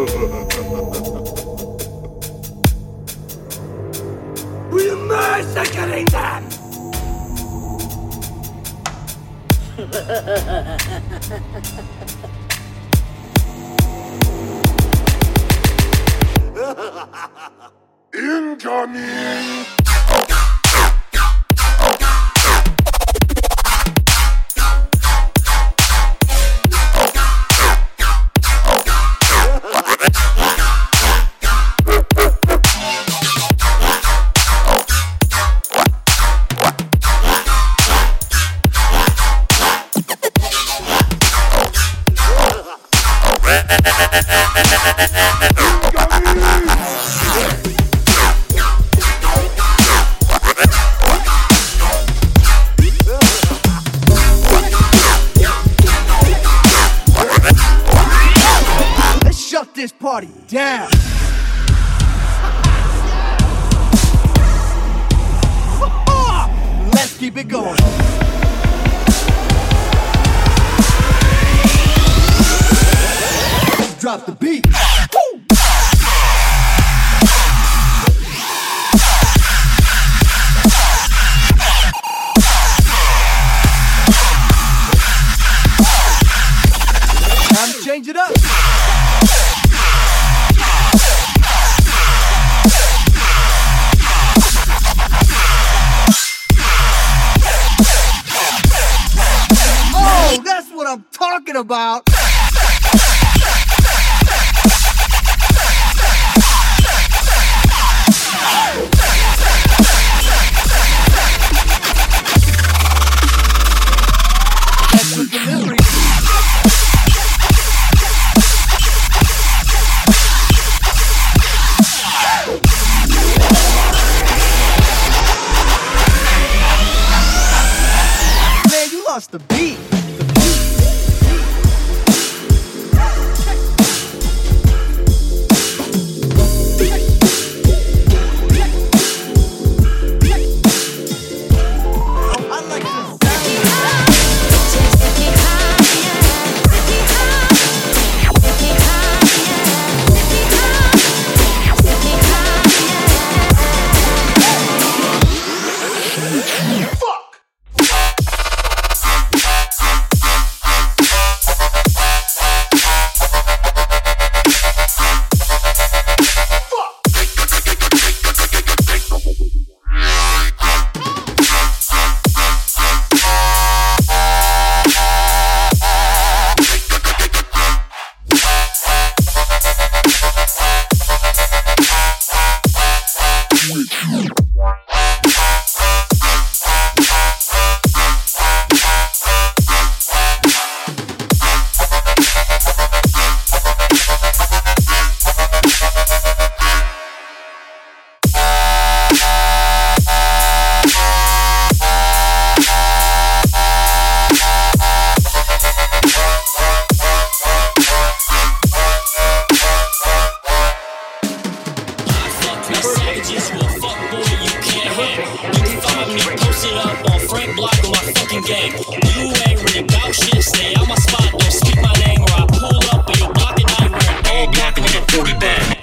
Uh-huh. Party down. Let's keep it going. Drop the beat. About. Me up on Frank Block with my fucking gang. You ain't really bout shit, stay out my spot, don't speak my name or I pull up and you block and I wear all black and a 40 bag.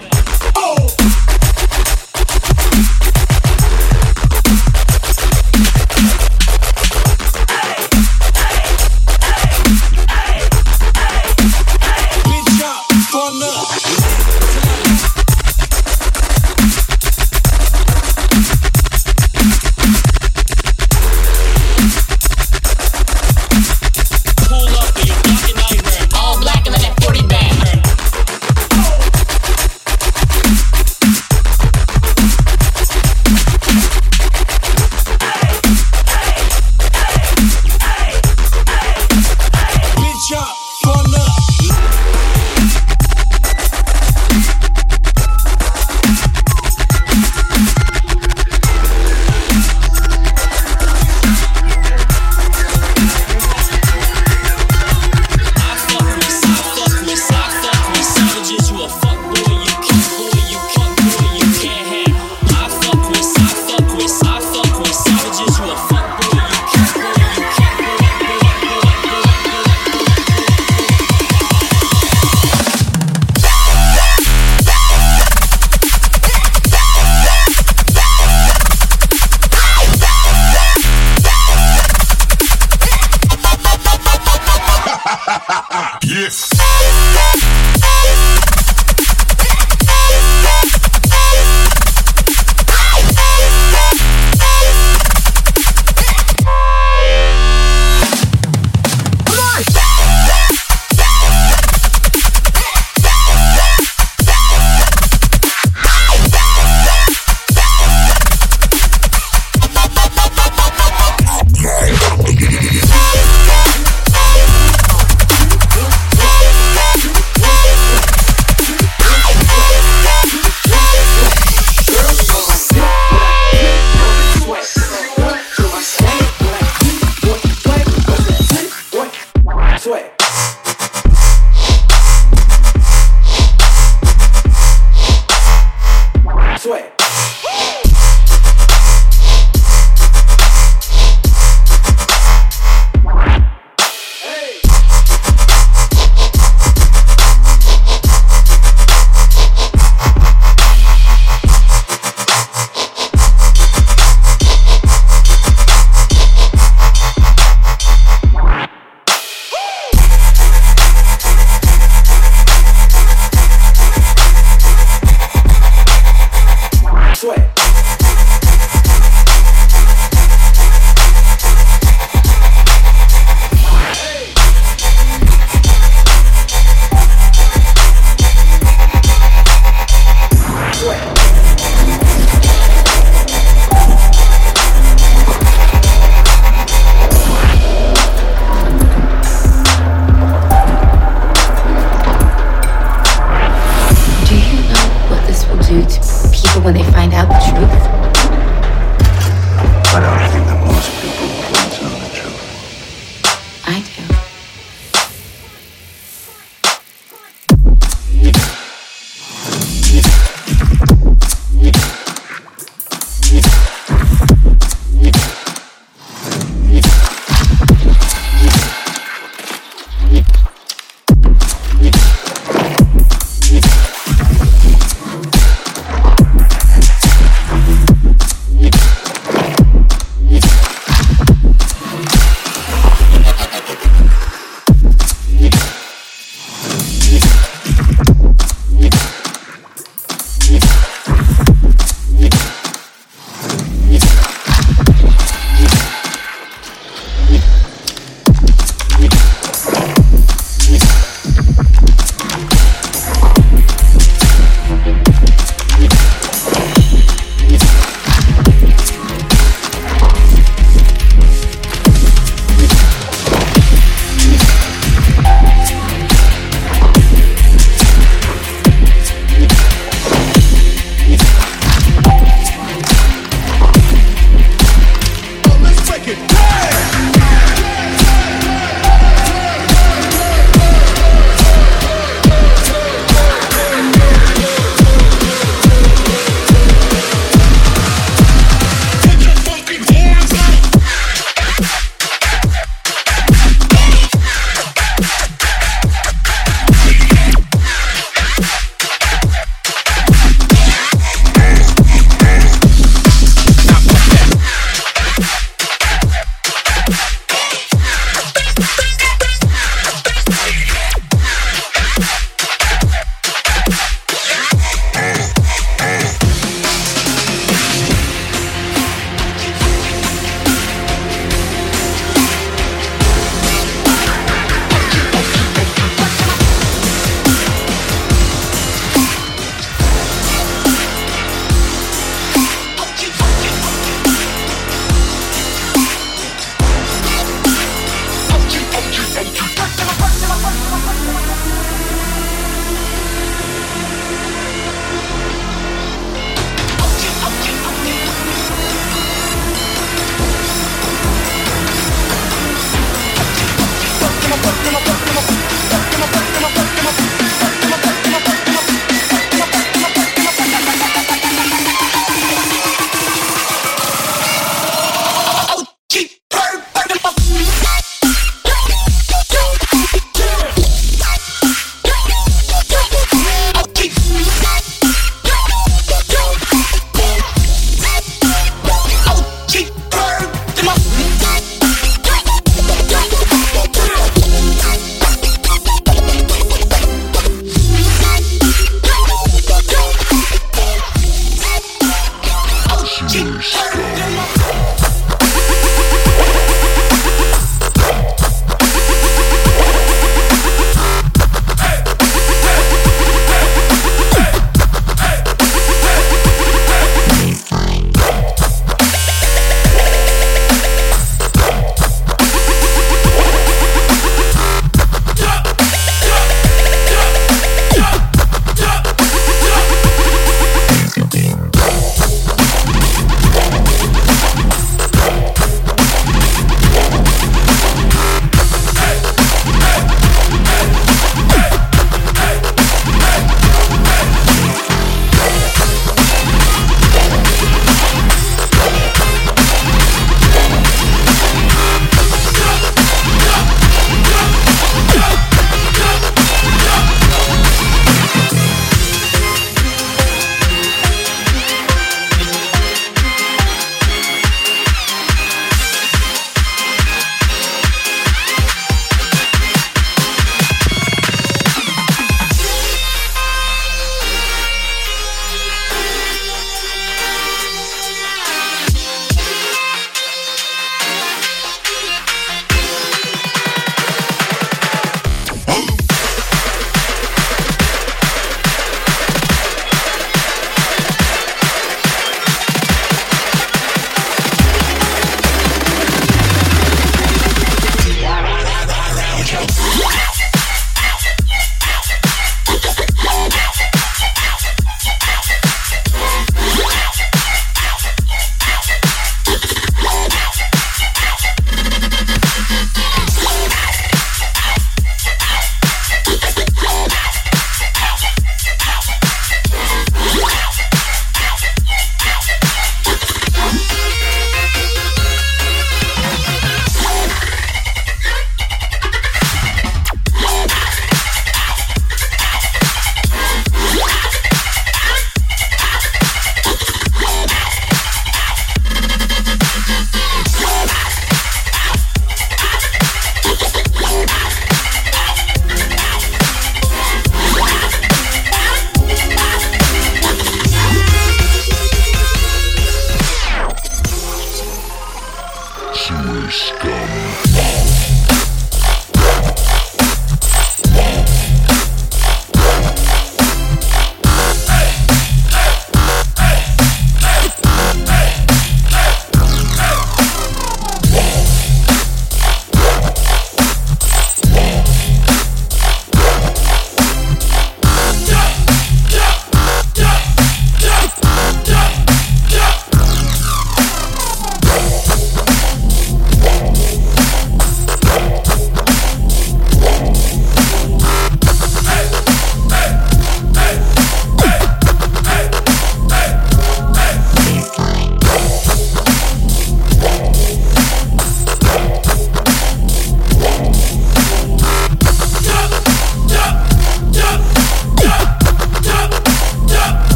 sewer scum.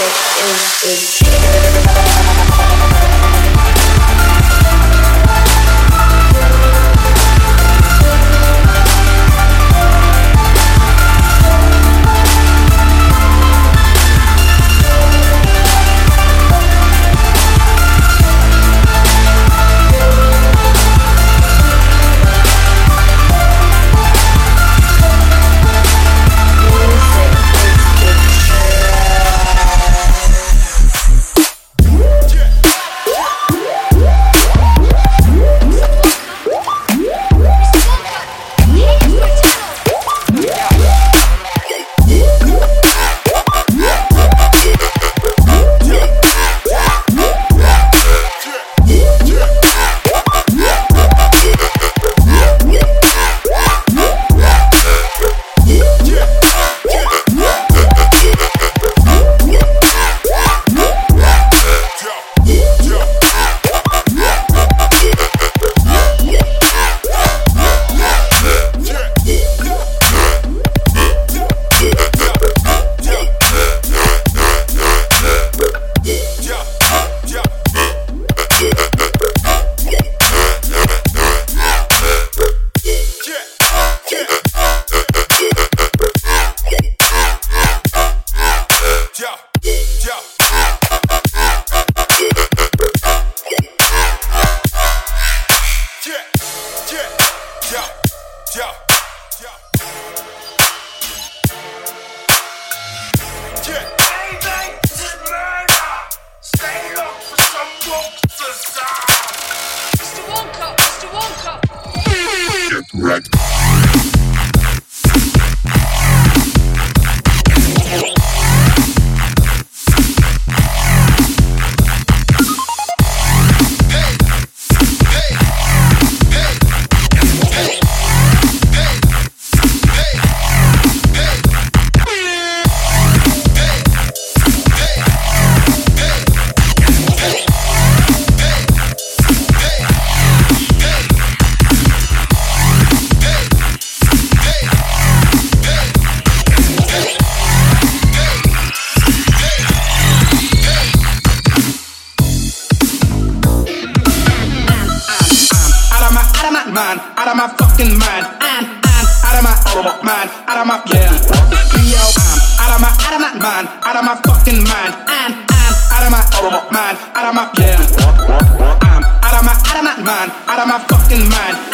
is, is, is. man.